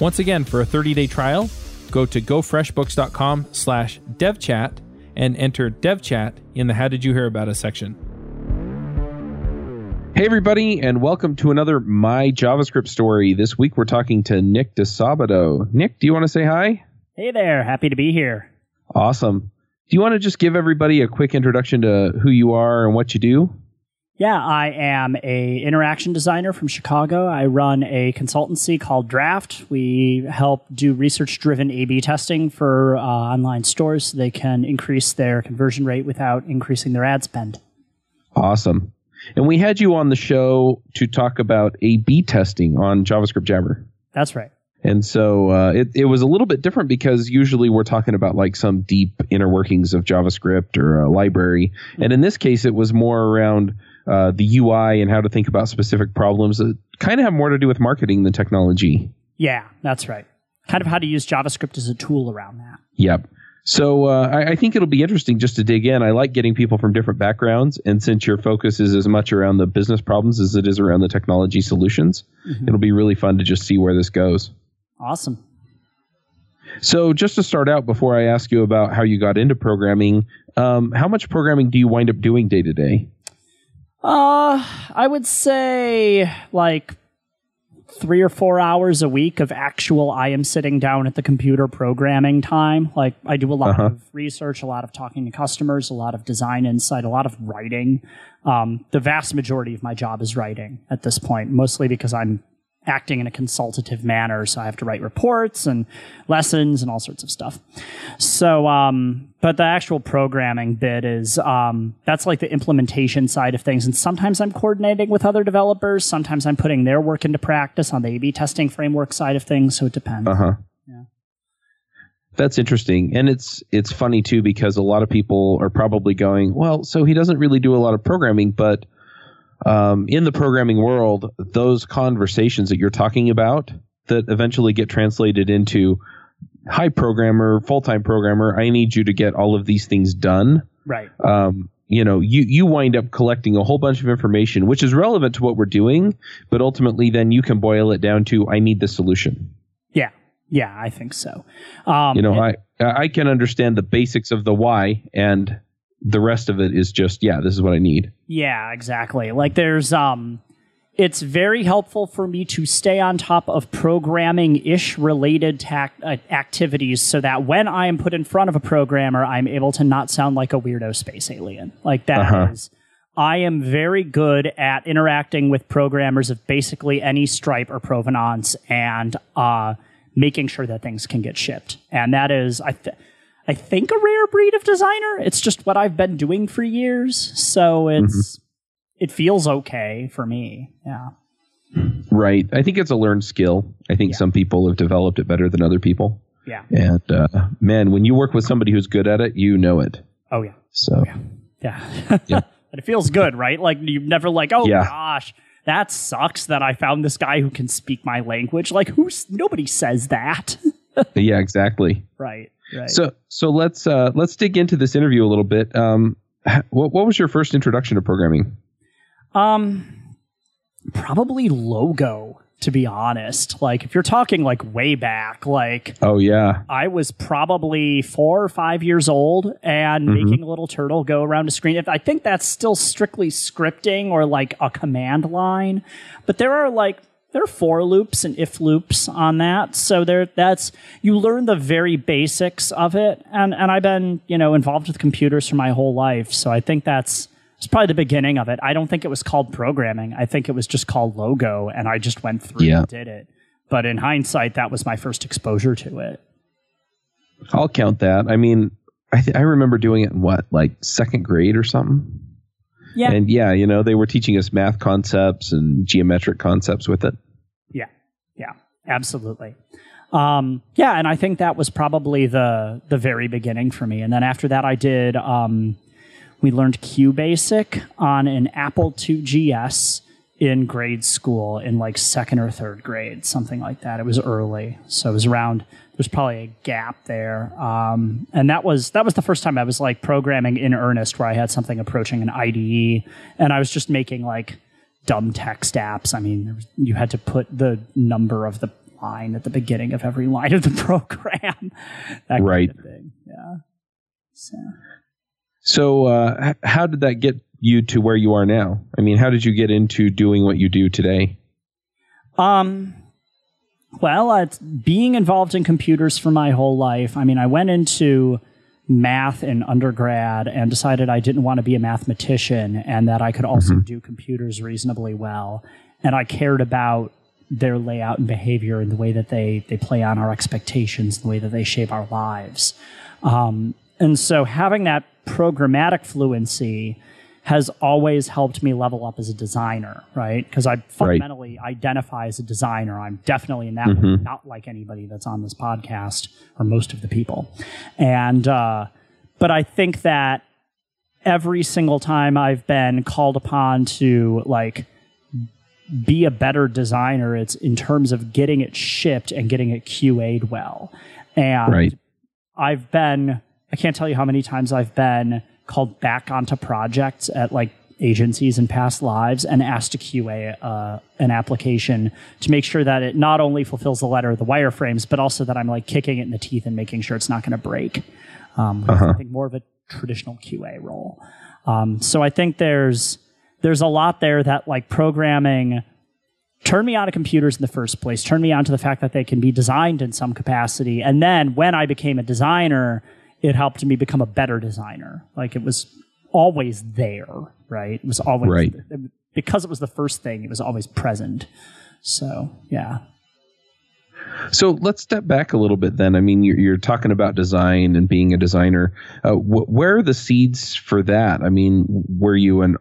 Once again, for a 30 day trial, go to gofreshbooks.com slash devchat and enter devchat in the How Did You Hear About Us section. Hey, everybody, and welcome to another My JavaScript story. This week we're talking to Nick Disabato. Nick, do you want to say hi? Hey there, happy to be here. Awesome. Do you want to just give everybody a quick introduction to who you are and what you do? Yeah, I am a interaction designer from Chicago. I run a consultancy called Draft. We help do research-driven A/B testing for uh, online stores so they can increase their conversion rate without increasing their ad spend. Awesome. And we had you on the show to talk about A/B testing on JavaScript Jabber. That's right. And so uh, it, it was a little bit different because usually we're talking about like some deep inner workings of JavaScript or a library. And in this case, it was more around uh, the UI and how to think about specific problems that kind of have more to do with marketing than technology. Yeah, that's right. Kind of how to use JavaScript as a tool around that. Yep. So uh, I, I think it'll be interesting just to dig in. I like getting people from different backgrounds, and since your focus is as much around the business problems as it is around the technology solutions, it'll be really fun to just see where this goes. Awesome. So, just to start out, before I ask you about how you got into programming, um, how much programming do you wind up doing day to day? Uh, I would say like three or four hours a week of actual I am sitting down at the computer programming time. Like I do a lot Uh-huh. of research, a lot of talking to customers, a lot of design insight, a lot of writing. Um, the vast majority of my job is writing at this point, mostly because I'm acting in a consultative manner. So I have to write reports and lessons and all sorts of stuff. So, um, but the actual programming bit is, um, that's like the implementation side of things. And sometimes I'm coordinating with other developers. Sometimes I'm putting their work into practice on the A-B testing framework side of things. So it depends. Uh huh. Yeah. That's interesting, and it's it's funny too because a lot of people are probably going, well, so he doesn't really do a lot of programming, but um, in the programming world, those conversations that you're talking about that eventually get translated into hi programmer, full time programmer, I need you to get all of these things done. Right. um, you know, you you wind up collecting a whole bunch of information, which is relevant to what we're doing, but ultimately, then you can boil it down to I need the solution. Yeah. Yeah, I think so. Um, You know, and- I I can understand the basics of the why, and the rest of it is just yeah, this is what I need. Yeah, exactly. Like there's um it's very helpful for me to stay on top of programming ish related tac- uh, activities so that when I am put in front of a programmer, I'm able to not sound like a weirdo space alien. Like that is, Uh-huh. I am very good at interacting with programmers of basically any stripe or provenance and uh, making sure that things can get shipped. And that is, I, th- I think, a rare breed of designer. It's just what I've been doing for years. So it's it feels okay for me. Yeah. Right. I think it's a learned skill. I think some people have developed it better than other people. Yeah. And uh, man, when you work with somebody who's good at it, you know it. Oh yeah. So Yeah. Yeah. and it feels good, right? Like you've never like, oh Yeah. gosh, that sucks that I found this guy who can speak my language. Like who's nobody says that. yeah, exactly. right. Right. So so let's uh, let's dig into this interview a little bit. Um, what what was your first introduction to programming? Um, probably logo. To be honest, like if you're talking like way back, like Oh yeah, I was probably four or five years old and making a little turtle go around a screen. If I think that's still strictly scripting or like a command line, but there are like there are for loops and if loops on that. So there, that's you learn the very basics of it. And and I've been you know involved with computers for my whole life, so I think that's it's probably the beginning of it. I don't think it was called programming. I think it was just called Logo, and I just went through Yeah. and did it. But in hindsight, that was my first exposure to it. I'll count that. I mean, I th- I remember doing it in what like second grade or something. Yeah, And yeah, you know, they were teaching us math concepts and geometric concepts with it. Absolutely. Um, yeah, and I think that was probably the the very beginning for me. And then after that, I did. Um, we learned QBasic on an Apple IIgs in grade school in like second or third grade, something like that. It was early, so it was around. There's probably a gap there, um, and that was that was the first time I was like programming in earnest, where I had something approaching an IDE, and I was just making like dumb text apps. I mean, was, you had to put the number of the line at the beginning of every line of the program. that Right. kind of thing. Yeah. So. So, uh, how did that get you to where you are now? I mean, how did you get into doing what you do today? Um, well, uh, being involved in computers for my whole life. I mean, I went into math in undergrad and decided I didn't want to be a mathematician and that I could also do computers reasonably well. And I cared about their layout and behavior and the way that they, they play on our expectations, the way that they shape our lives. Um, and so having that programmatic fluency has always helped me level up as a designer, right? Because I fundamentally identify as a designer. I'm definitely in that way, not like anybody that's on this podcast or most of the people. And, uh, but I think that every single time I've been called upon to like be a better designer, it's in terms of getting it shipped and getting it QA'd well. And Right. I've been, I can't tell you how many times I've been called back onto projects at like agencies in past lives and asked to QA uh, an application to make sure that it not only fulfills the letter of the wireframes, but also that I'm like kicking it in the teeth and making sure it's not going to break. Um, is, I think more of a traditional QA role. Um, so I think there's there's a lot there that like programming turned me on to computers in the first place, turned me on to the fact that they can be designed in some capacity. And then when I became a designer, it helped me become a better designer. Like it was always there, right? It was always Right. because it was the first thing, it was always present. So yeah. So let's step back a little bit then. I mean, you're, you're talking about design and being a designer. Uh, wh- where are the seeds for that? I mean, were you an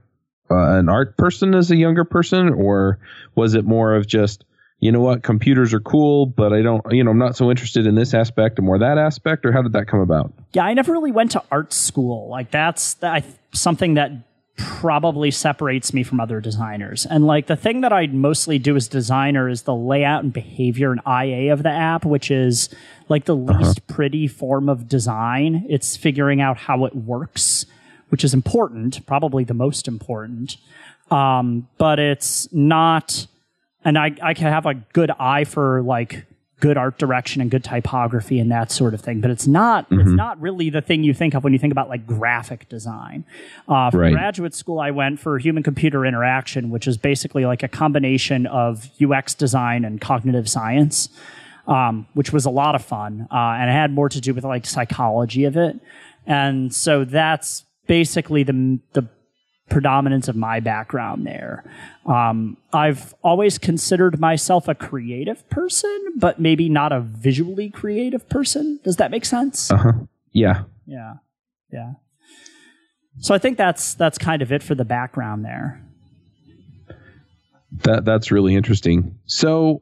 uh, an art person as a younger person, or was it more of just you know what, computers are cool, but I don't, you know, I'm not so interested in this aspect or more that aspect, or how did that come about? Yeah, I never really went to art school. Like that's that, something that probably separates me from other designers. And like the thing that I mostly do as designer is the layout and behavior and IA of the app, which is like the least pretty form of design. It's figuring out how it works, which is important, probably the most important. Um, but it's not and I, I can have a good eye for like good art direction and good typography and that sort of thing but it's not it's not really the thing you think of when you think about like graphic design. Uh, for Right. graduate school i went for human computer interaction which is basically like a combination of ux design and cognitive science um, which was a lot of fun uh, and it had more to do with like psychology of it. And so that's basically the the predominance of my background there. Um, I've always considered myself a creative person, but maybe not a visually creative person. Does that make sense? Uh huh. Yeah. Yeah, yeah. So I think that's that's kind of it for the background there. That that's really interesting. So,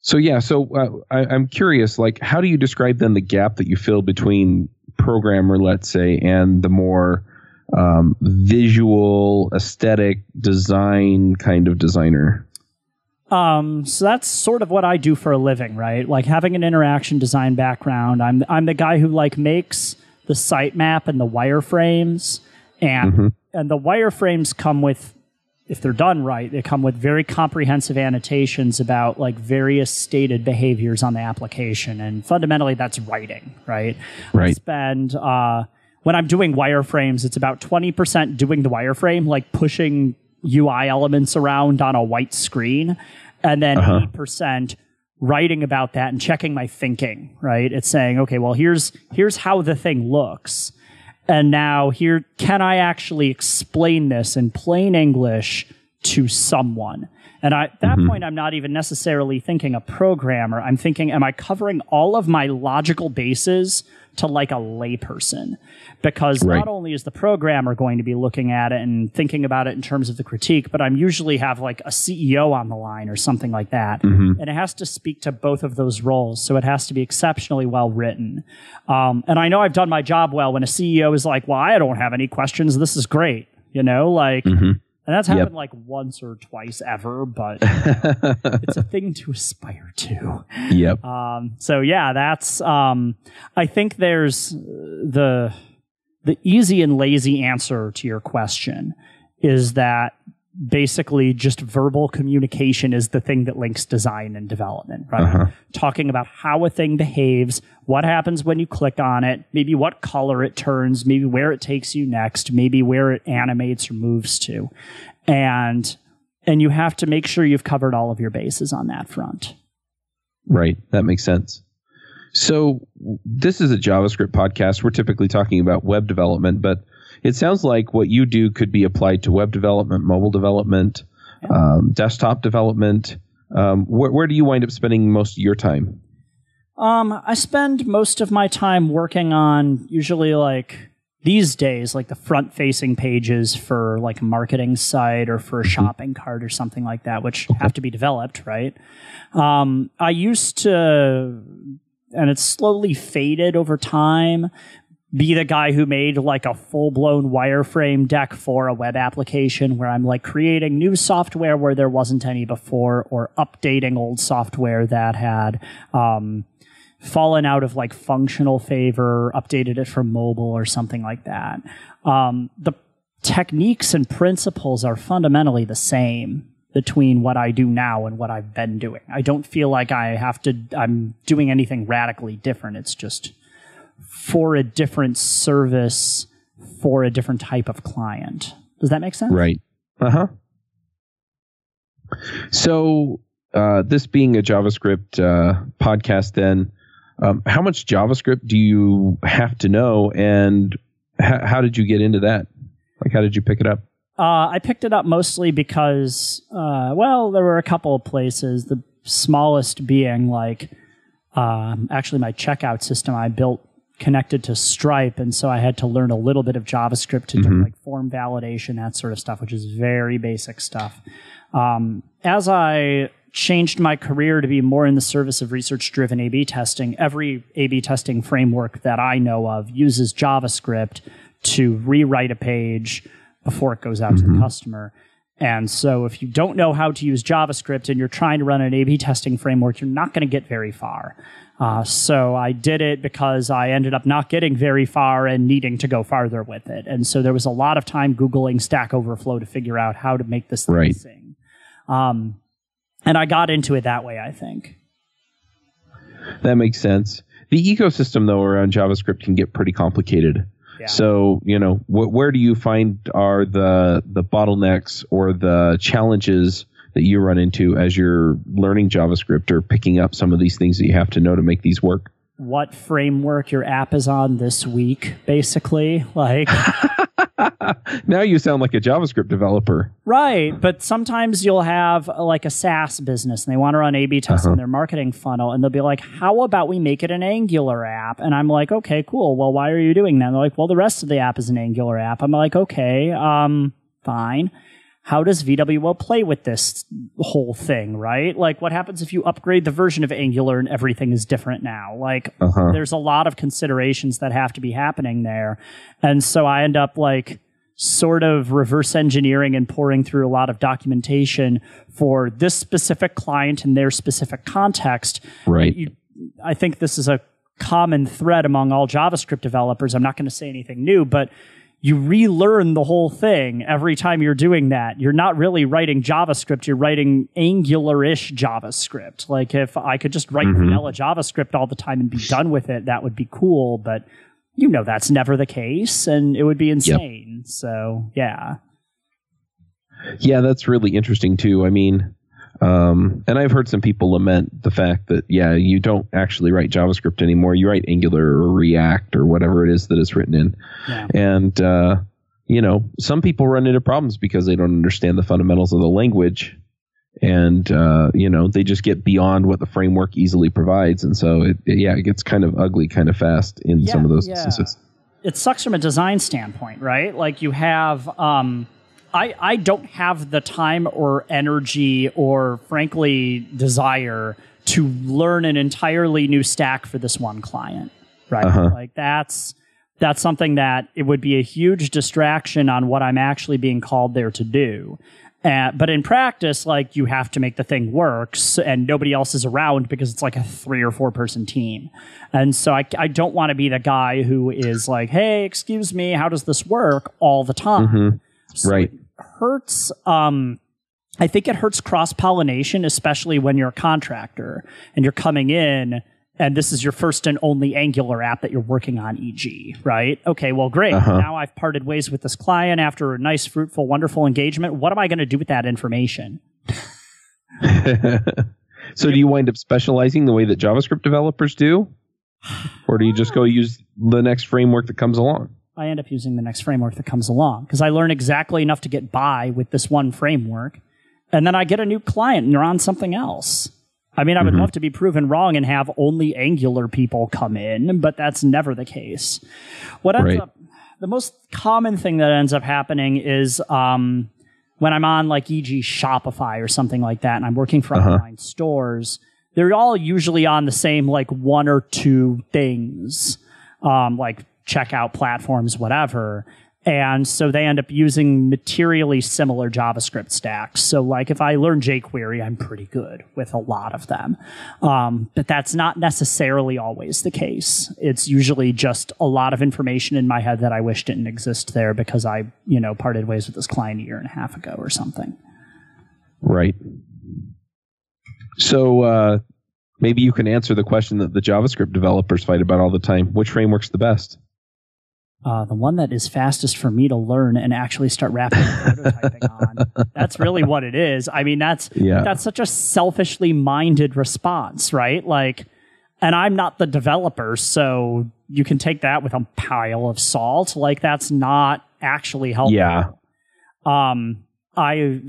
so yeah. So uh, I, I'm curious. Like, how do you describe then the gap that you feel between programmer, let's say, and the more um, visual, aesthetic, design kind of designer? Um, so that's sort of what I do for a living, right? Like having an interaction design background. I'm I'm the guy who like makes the sitemap and the wireframes, and and the wireframes come with, if they're done right, they come with very comprehensive annotations about like various stated behaviors on the application, and fundamentally that's writing, right? I Right. spend uh, when I'm doing wireframes, it's about twenty percent doing the wireframe, like pushing UI elements around on a white screen. and then Uh-huh. 8% writing about that and checking my thinking, right? It's saying, okay, well, here's here's how the thing looks. And now here can I actually explain this in plain English to someone? And I, at that mm-hmm. point, I'm not even necessarily thinking a programmer. I'm thinking, am I covering all of my logical bases to like a layperson? Because Right. not only is the programmer going to be looking at it and thinking about it in terms of the critique, but I'm usually have like a CEO on the line or something like that. Mm-hmm. And it has to speak to both of those roles. So it has to be exceptionally well written. Um, and I know I've done my job well when a CEO is like, well, I don't have any questions. This is great. You know, like, mm-hmm. And that's happened like once or twice ever, but it's a thing to aspire to. Yep. Um, so yeah, that's. Um, I think there's uh, the the easy and lazy answer to your question is that basically just verbal communication is the thing that links design and development, right? Uh-huh. Talking about how a thing behaves, what happens when you click on it, maybe what color it turns, maybe where it takes you next, maybe where it animates or moves to. And and you have to make sure you've covered all of your bases on that front. Right. That makes sense. So this is a JavaScript podcast. We're typically talking about web development, but it sounds like what you do could be applied to web development, mobile development, um, desktop development. Um, where, where do you wind up spending most of your time? Um, I spend most of my time working on usually like these days, like the front facing pages for like a marketing site or for a shopping cart or something like that, which have to be developed, right? Um, I used to, and it's slowly faded over time, be the guy who made like a full blown wireframe deck for a web application where I'm like creating new software where there wasn't any before or updating old software that had, um, fallen out of like functional favor, updated it for mobile or something like that. Um, the techniques and principles are fundamentally the same between what I do now and what I've been doing. I don't feel like I have to, I'm doing anything radically different. It's just for a different service for a different type of client. Does that make sense? Right. Uh huh. So, uh, this being a JavaScript uh, podcast, then, um, how much JavaScript do you have to know, and h- how did you get into that? Like, how did you pick it up? Uh, I picked it up mostly because, uh, well, there were a couple of places. The smallest being like, um, actually, my checkout system I built connected to Stripe, and so I had to learn a little bit of JavaScript to do like form validation, that sort of stuff, which is very basic stuff. Um, as I changed my career to be more in the service of research driven A B testing, every A B testing framework that I know of uses JavaScript to rewrite a page before it goes out to the customer. And so if you don't know how to use JavaScript and you're trying to run an A B testing framework, you're not going to get very far. Uh, so I did it because I ended up not getting very far and needing to go farther with it. And so there was a lot of time Googling Stack Overflow to figure out how to make this thing Right. sing. Um, and I got into it that way, I think. That makes sense. The ecosystem, though, around JavaScript can get pretty complicated. Yeah. So, you know, wh- where do you find are the the bottlenecks or the challenges that you run into as you're learning JavaScript or picking up some of these things that you have to know to make these work? what framework your app is on this week, basically. Like, Now you sound like a JavaScript developer. right. But sometimes you'll have uh, like a SaaS business and they want to run A B tests in their marketing funnel. And they'll be like, how about we make it an Angular app? And I'm like, okay, cool. Well, why are you doing that? And they're like, well, the rest of the app is an Angular app. I'm like, okay, um, fine. How does VWO play with this whole thing, right? Like, what happens if you upgrade the version of Angular and everything is different now? Like, Uh-huh. there's a lot of considerations that have to be happening there. And so I end up like sort of reverse engineering and pouring through a lot of documentation for this specific client and their specific context. Right. You, I think this is a common thread among all JavaScript developers. I'm not going to say anything new, but you relearn the whole thing every time you're doing that. You're not really writing JavaScript, you're writing Angular-ish JavaScript. Like if I could just write mm-hmm. vanilla JavaScript all the time and be done with it, that would be cool, but you know that's never the case and it would be insane. So, yeah. Yeah, that's really interesting too. I mean, Um, and I've heard some people lament the fact that yeah, you don't actually write JavaScript anymore. You write Angular or React or whatever it is that it's written in. Yeah. And uh, you know, some people run into problems because they don't understand the fundamentals of the language, and uh, you know, they just get beyond what the framework easily provides, and so it, it- yeah, it gets kind of ugly kind of fast in Yeah, some of those yeah. instances. it sucks from a design standpoint, right? Like you have, um, I I don't have the time or energy or frankly desire to learn an entirely new stack for this one client, right? Uh-huh. Like that's that's something that it would be a huge distraction on what I'm actually being called there to do. Uh, but in practice, like you have to make the thing work, s- and nobody else is around because it's like a three or four person team. And so I, I don't want to be the guy who is like, "Hey, excuse me, how does this work?" all the time. So Right. Hurts. Um, I think it hurts cross pollination, especially when you're a contractor and you're coming in and this is your first and only Angular app that you're working on, e.g., right? Okay, well, great. Uh-huh. Now I've parted ways with this client after a nice, fruitful, wonderful engagement. What am I going to do with that information? so do you wind up specializing the way that JavaScript developers do? Or do you just go use the next framework that comes along? I end up using the next framework that comes along because I learn exactly enough to get by with this one framework. And then I get a new client and they're on something else. I mean, I would love to be proven wrong and have only Angular people come in, but that's never the case. What ends Right. up, the most common thing that ends up happening is um, when I'm on like e.g. Shopify or something like that, and I'm working for online stores, they're all usually on the same like one or two things, um, like checkout platforms, whatever. And so they end up using materially similar JavaScript stacks. So, like, if I learn jQuery, I'm pretty good with a lot of them. Um, but that's not necessarily always the case. It's usually just a lot of information in my head that I wish didn't exist there because I, you know, parted ways with this client a year and a half ago or something. Right. So uh, maybe you can answer the question that the JavaScript developers fight about all the time. Which framework's the best? Uh, the one that is fastest for me to learn and actually start rapid prototyping on. That's really what it is. I mean, that's Yeah. that's such a selfishly minded response, right? Like, and I'm not the developer, so you can take that with a pile of salt. Like, that's not actually helpful. Yeah. Um, I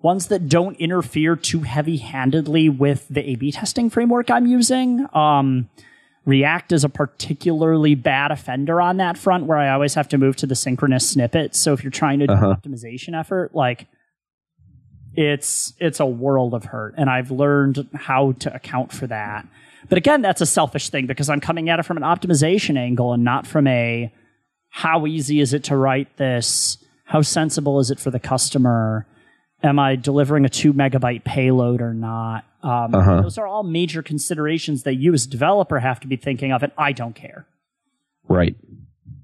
ones that don't interfere too heavy-handedly with the A/B testing framework I'm using. Um, React is a particularly bad offender on that front, where I always have to move to the synchronous snippet. So if you're trying to do Uh-huh. an optimization effort, like it's it's a world of hurt, and I've learned how to account for that. But again, that's a selfish thing because I'm coming at it from an optimization angle and not from a how easy is it to write this? How sensible is it for the customer? Am I delivering a two megabyte payload or not? Um, Uh-huh. Those are all major considerations that you as a developer have to be thinking of, and I don't care. Right.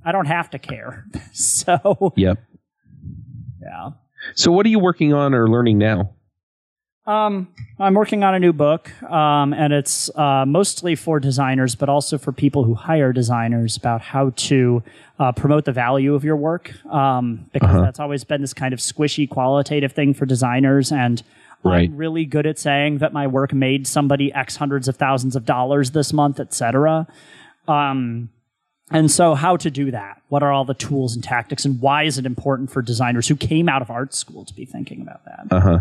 I don't have to care. so, Yep. yeah. So what are you working on or learning now? Um, I'm working on a new book, um, and it's uh, mostly for designers, but also for people who hire designers about how to uh, promote the value of your work. Um, because that's always been this kind of squishy qualitative thing for designers, and Right. I'm really good at saying that my work made somebody X hundreds of thousands of dollars this month, etc. Um, and so, how to do that? What are all the tools and tactics, and why is it important for designers who came out of art school to be thinking about that? Uh huh.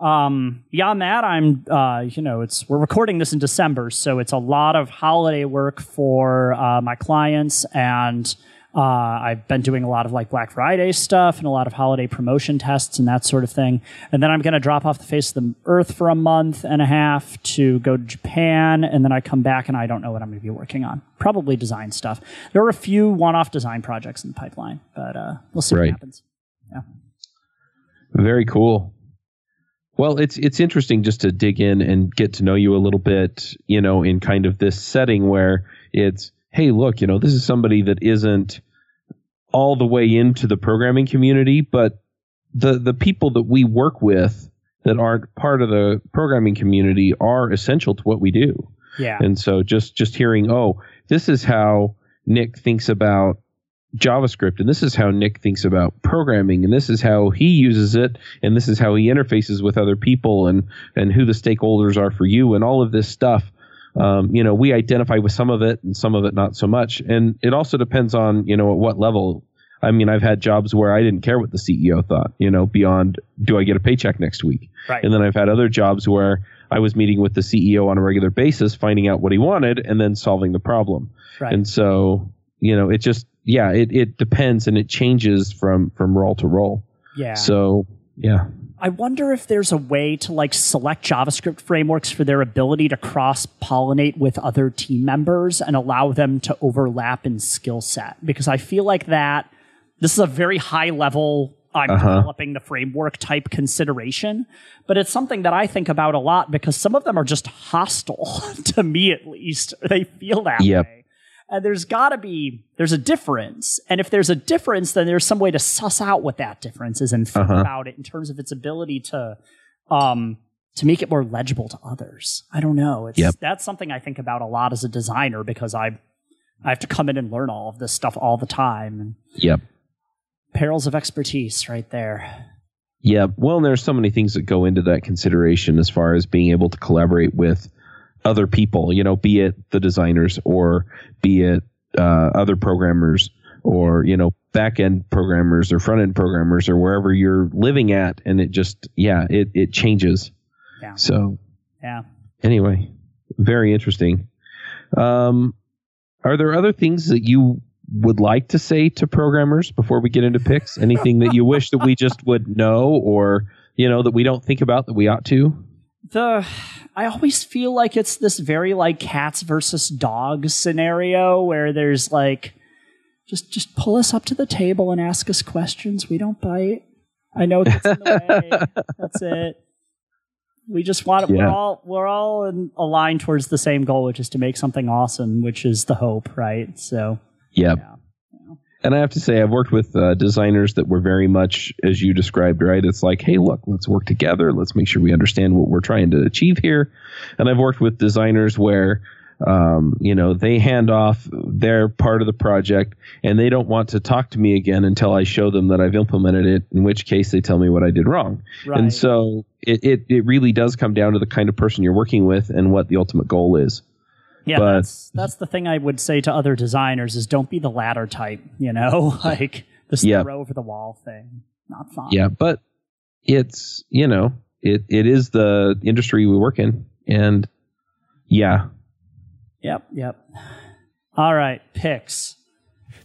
Um, beyond that, I'm, uh, you know, it's we're recording this in December, so it's a lot of holiday work for uh, my clients, and uh, I've been doing a lot of like Black Friday stuff and a lot of holiday promotion tests and that sort of thing. And then I'm going to drop off the face of the earth for a month and a half to go to Japan, and then I come back and I don't know what I'm going to be working on. Probably design stuff. There are a few one-off design projects in the pipeline, but uh, we'll see Right. what happens. Yeah. Very cool. Well, it's it's interesting just to dig in and get to know you a little bit, you know, in kind of this setting where it's, hey, look, you know, this is somebody that isn't all the way into the programming community, but the the people that we work with that aren't part of the programming community are essential to what we do. Yeah. And so just just hearing, oh, this is how Nick thinks about JavaScript, and this is how Nick thinks about programming, and this is how he uses it, and this is how he interfaces with other people, and and who the stakeholders are for you, and all of this stuff. Um, you know, we identify with some of it, and some of it not so much, and it also depends on you know at what level. I mean, I've had jobs where I didn't care what the CEO thought, you know, beyond do I get a paycheck next week, Right. and then I've had other jobs where I was meeting with the CEO on a regular basis, finding out what he wanted, and then solving the problem. right. And so, you know, it just yeah, it, it depends and it changes from from role to role. yeah. So yeah. I wonder if there's a way to like select JavaScript frameworks for their ability to cross pollinate with other team members and allow them to overlap in skill set. Because I feel like that this is a very high level I'm Uh-huh. developing the framework type consideration, but it's something that I think about a lot because some of them are just hostile to me at least. They feel that Yep. way. And there's got to be there's a difference, and if there's a difference, then there's some way to suss out what that difference is and think Uh-huh. about it in terms of its ability to, um, to make it more legible to others. I don't know. It's, Yep. That's something I think about a lot as a designer because I, I have to come in and learn all of this stuff all the time. And Yep. perils of expertise, right there. Yeah. Well, and there's so many things that go into that consideration as far as being able to collaborate with other people, you know, be it the designers or be it uh, other programmers or, you know, back end programmers or front end programmers or wherever you're living at. And it just, yeah, it, it changes. Yeah. So Yeah. anyway, very interesting. Um, are there other things that you would like to say to programmers before we get into picks? Anything that you wish that we just would know or, you know, that we don't think about that we ought to? The I always feel like it's this very like cats versus dogs scenario where there's like just just pull us up to the table and ask us questions. We don't bite. I know it gets in the way. That's it. We just want we're all we're all in, aligned towards the same goal, which is to make something awesome, which is the hope, right? So Yeah. yeah. And I have to say, I've worked with uh, designers that were very much as you described, right? It's like, hey, look, let's work together. Let's make sure we understand what we're trying to achieve here. And I've worked with designers where, um, you know, they hand off their part of the project and they don't want to talk to me again until I show them that I've implemented it, in which case they tell me what I did wrong. Right. And so it, it, it really does come down to the kind of person you're working with and what the ultimate goal is. Yeah, But- that's that's the thing I would say to other designers is don't be the latter type, you know, like this Yeah. throw over the wall thing. Not fun. Yeah, but it's you know it it is the industry we work in, and yeah, Yep, yep. All right, picks.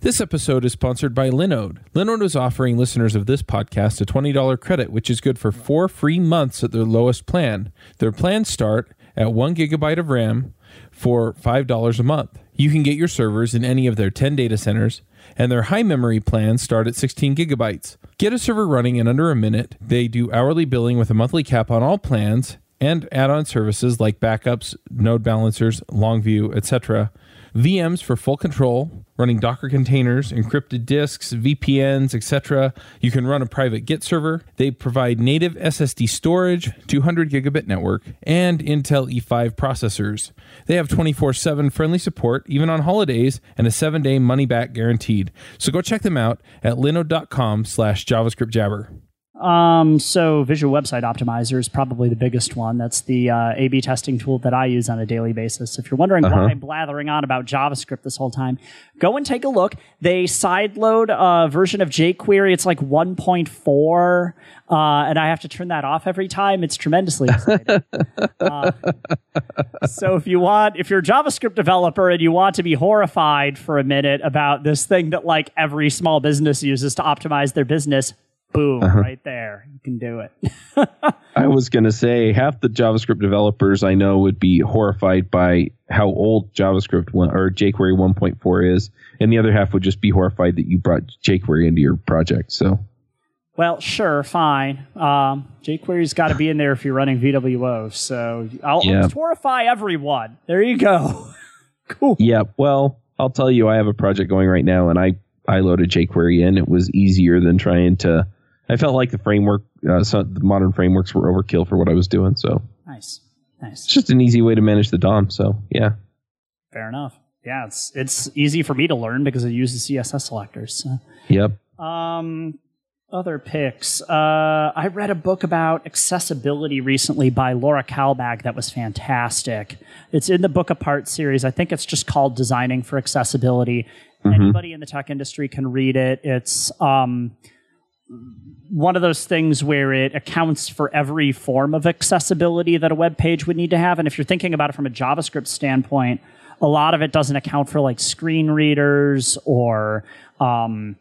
This episode is sponsored by Linode. Linode is offering listeners of this podcast a $20 credit, which is good for four free months at their lowest plan. Their plans start at one gigabyte of RAM for $5 a month. You can get your servers in any of their 10 data centers, and their high memory plans start at 16 gigabytes. Get a server running in under a minute. They do hourly billing with a monthly cap on all plans and add-on services like backups, node balancers, Longview, etc. VMs for full control, running Docker containers, encrypted disks, VPNs, etc. You can run a private Git server. They provide native SSD storage, 200 gigabit network, and Intel E5 processors. They have 24/7 friendly support even on holidays and a 7-day money back guaranteed. So go check them out at linode.com/javascriptjabber. Um, so Visual Website Optimizer is probably the biggest one. That's the uh, A/B testing tool that I use on a daily basis. If you're wondering Uh-huh. why I'm blathering on about JavaScript this whole time, go and take a look. They sideload a version of jQuery. It's like 1.4, uh, and I have to turn that off every time. It's tremendously exciting. Uh, so if you want, if you're a JavaScript developer and you want to be horrified for a minute about this thing that like every small business uses to optimize their business, boom, right there, you can do it. I was gonna say half the JavaScript developers I know would be horrified by how old JavaScript one, or jQuery 1.4 is, and the other half would just be horrified that you brought jQuery into your project. So well, sure, fine. Um, jQuery's got to be in there if you're running VWO. So I'll, Yeah. just horrify everyone. There you go. cool. yeah, well, I'll tell you, I have a project going right now, and I I loaded jQuery in. It was easier than trying to. I felt like the framework, uh, some, the modern frameworks were overkill for what I was doing. So Nice. nice. it's just an easy way to manage the DOM. So yeah, Fair enough. Yeah, it's it's easy for me to learn because I use the CSS selectors. So. Yep. Um, other picks. Uh, I read a book about accessibility recently by Laura Kalbag that was fantastic. It's in the Book Apart series. I think it's just called Designing for Accessibility. Anybody in the tech industry can read it. It's um, one of those things where it accounts for every form of accessibility that a web page would need to have. And if you're thinking about it from a JavaScript standpoint, a lot of it doesn't account for like screen readers or um,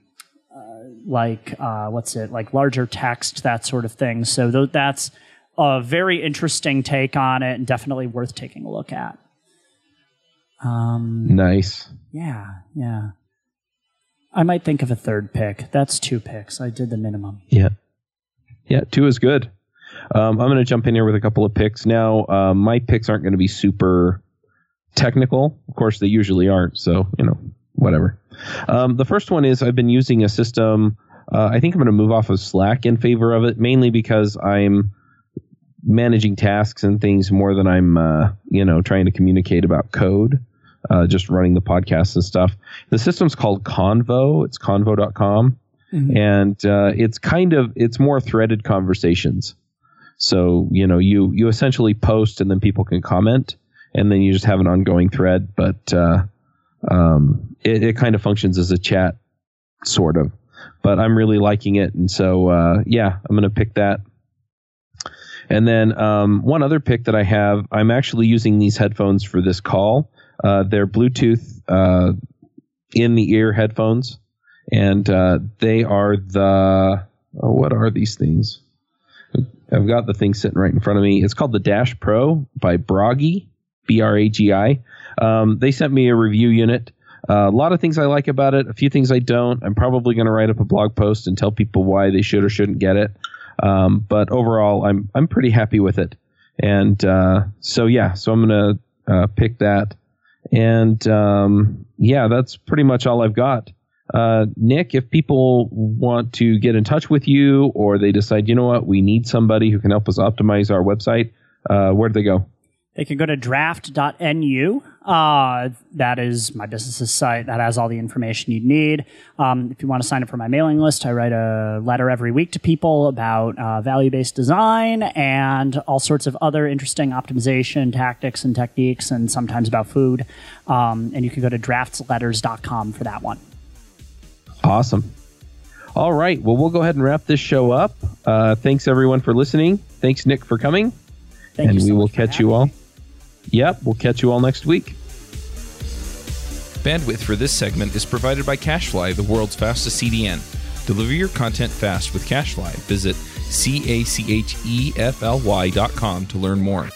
like uh, what's it like larger text that sort of thing so th- that's a very interesting take on it and definitely worth taking a look at um, Nice. yeah yeah i might think of a third pick that's two picks i did the minimum Yeah. Yeah, two is good. Um, I'm going to jump in here with a couple of picks. Now, um, my picks aren't going to be super technical. Of course, they usually aren't. So, you know, whatever. Um, the first one is I've been using a system. Uh, I think I'm going to move off of Slack in favor of it, mainly because I'm managing tasks and things more than I'm, uh, you know, trying to communicate about code. Uh, just running the podcast and stuff. The system's called Convo. It's convo.com and uh, it's kind of it's more threaded conversations. So you know you you essentially post and then people can comment and then you just have an ongoing thread. But uh, um, it, it kind of functions as a chat sort of. But i'm really liking it. And so uh, yeah i'm going to pick that. And then um, one other pick that i have i'm actually using these headphones for this call uh, they're bluetooth uh, in the ear headphones and uh, they are the oh, what are these things? I've got the thing sitting right in front of me. It's called the Dash Pro by Bragi, B R A G I. Um, they sent me a review unit. Uh, a lot of things I like about it, a few things I don't. I'm probably going to write up a blog post and tell people why they should or shouldn't get it. Um, but overall, I'm I'm pretty happy with it. And uh, so yeah, so I'm going to uh, pick that. And um, yeah, that's pretty much all I've got. Uh, Nick, if people want to get in touch with you or they decide, you know what, we need somebody who can help us optimize our website, uh, where do they go? They can go to draft.nu. Uh, that is my business's site. That has all the information you need. Um, if you want to sign up for my mailing list, I write a letter every week to people about uh, value based design and all sorts of other interesting optimization tactics and techniques, and sometimes about food. Um, and you can go to draftsletters.com for that one. Awesome. All right. Well, we'll go ahead and wrap this show up. Uh, thanks everyone for listening. Thanks Nick for coming, Thank and you so we will catch you all. me. Yep, we'll catch you all next week. Bandwidth for this segment is provided by CacheFly, the world's fastest CDN. Deliver your content fast with CacheFly. Visit C A C H E F L Y dot com to learn more.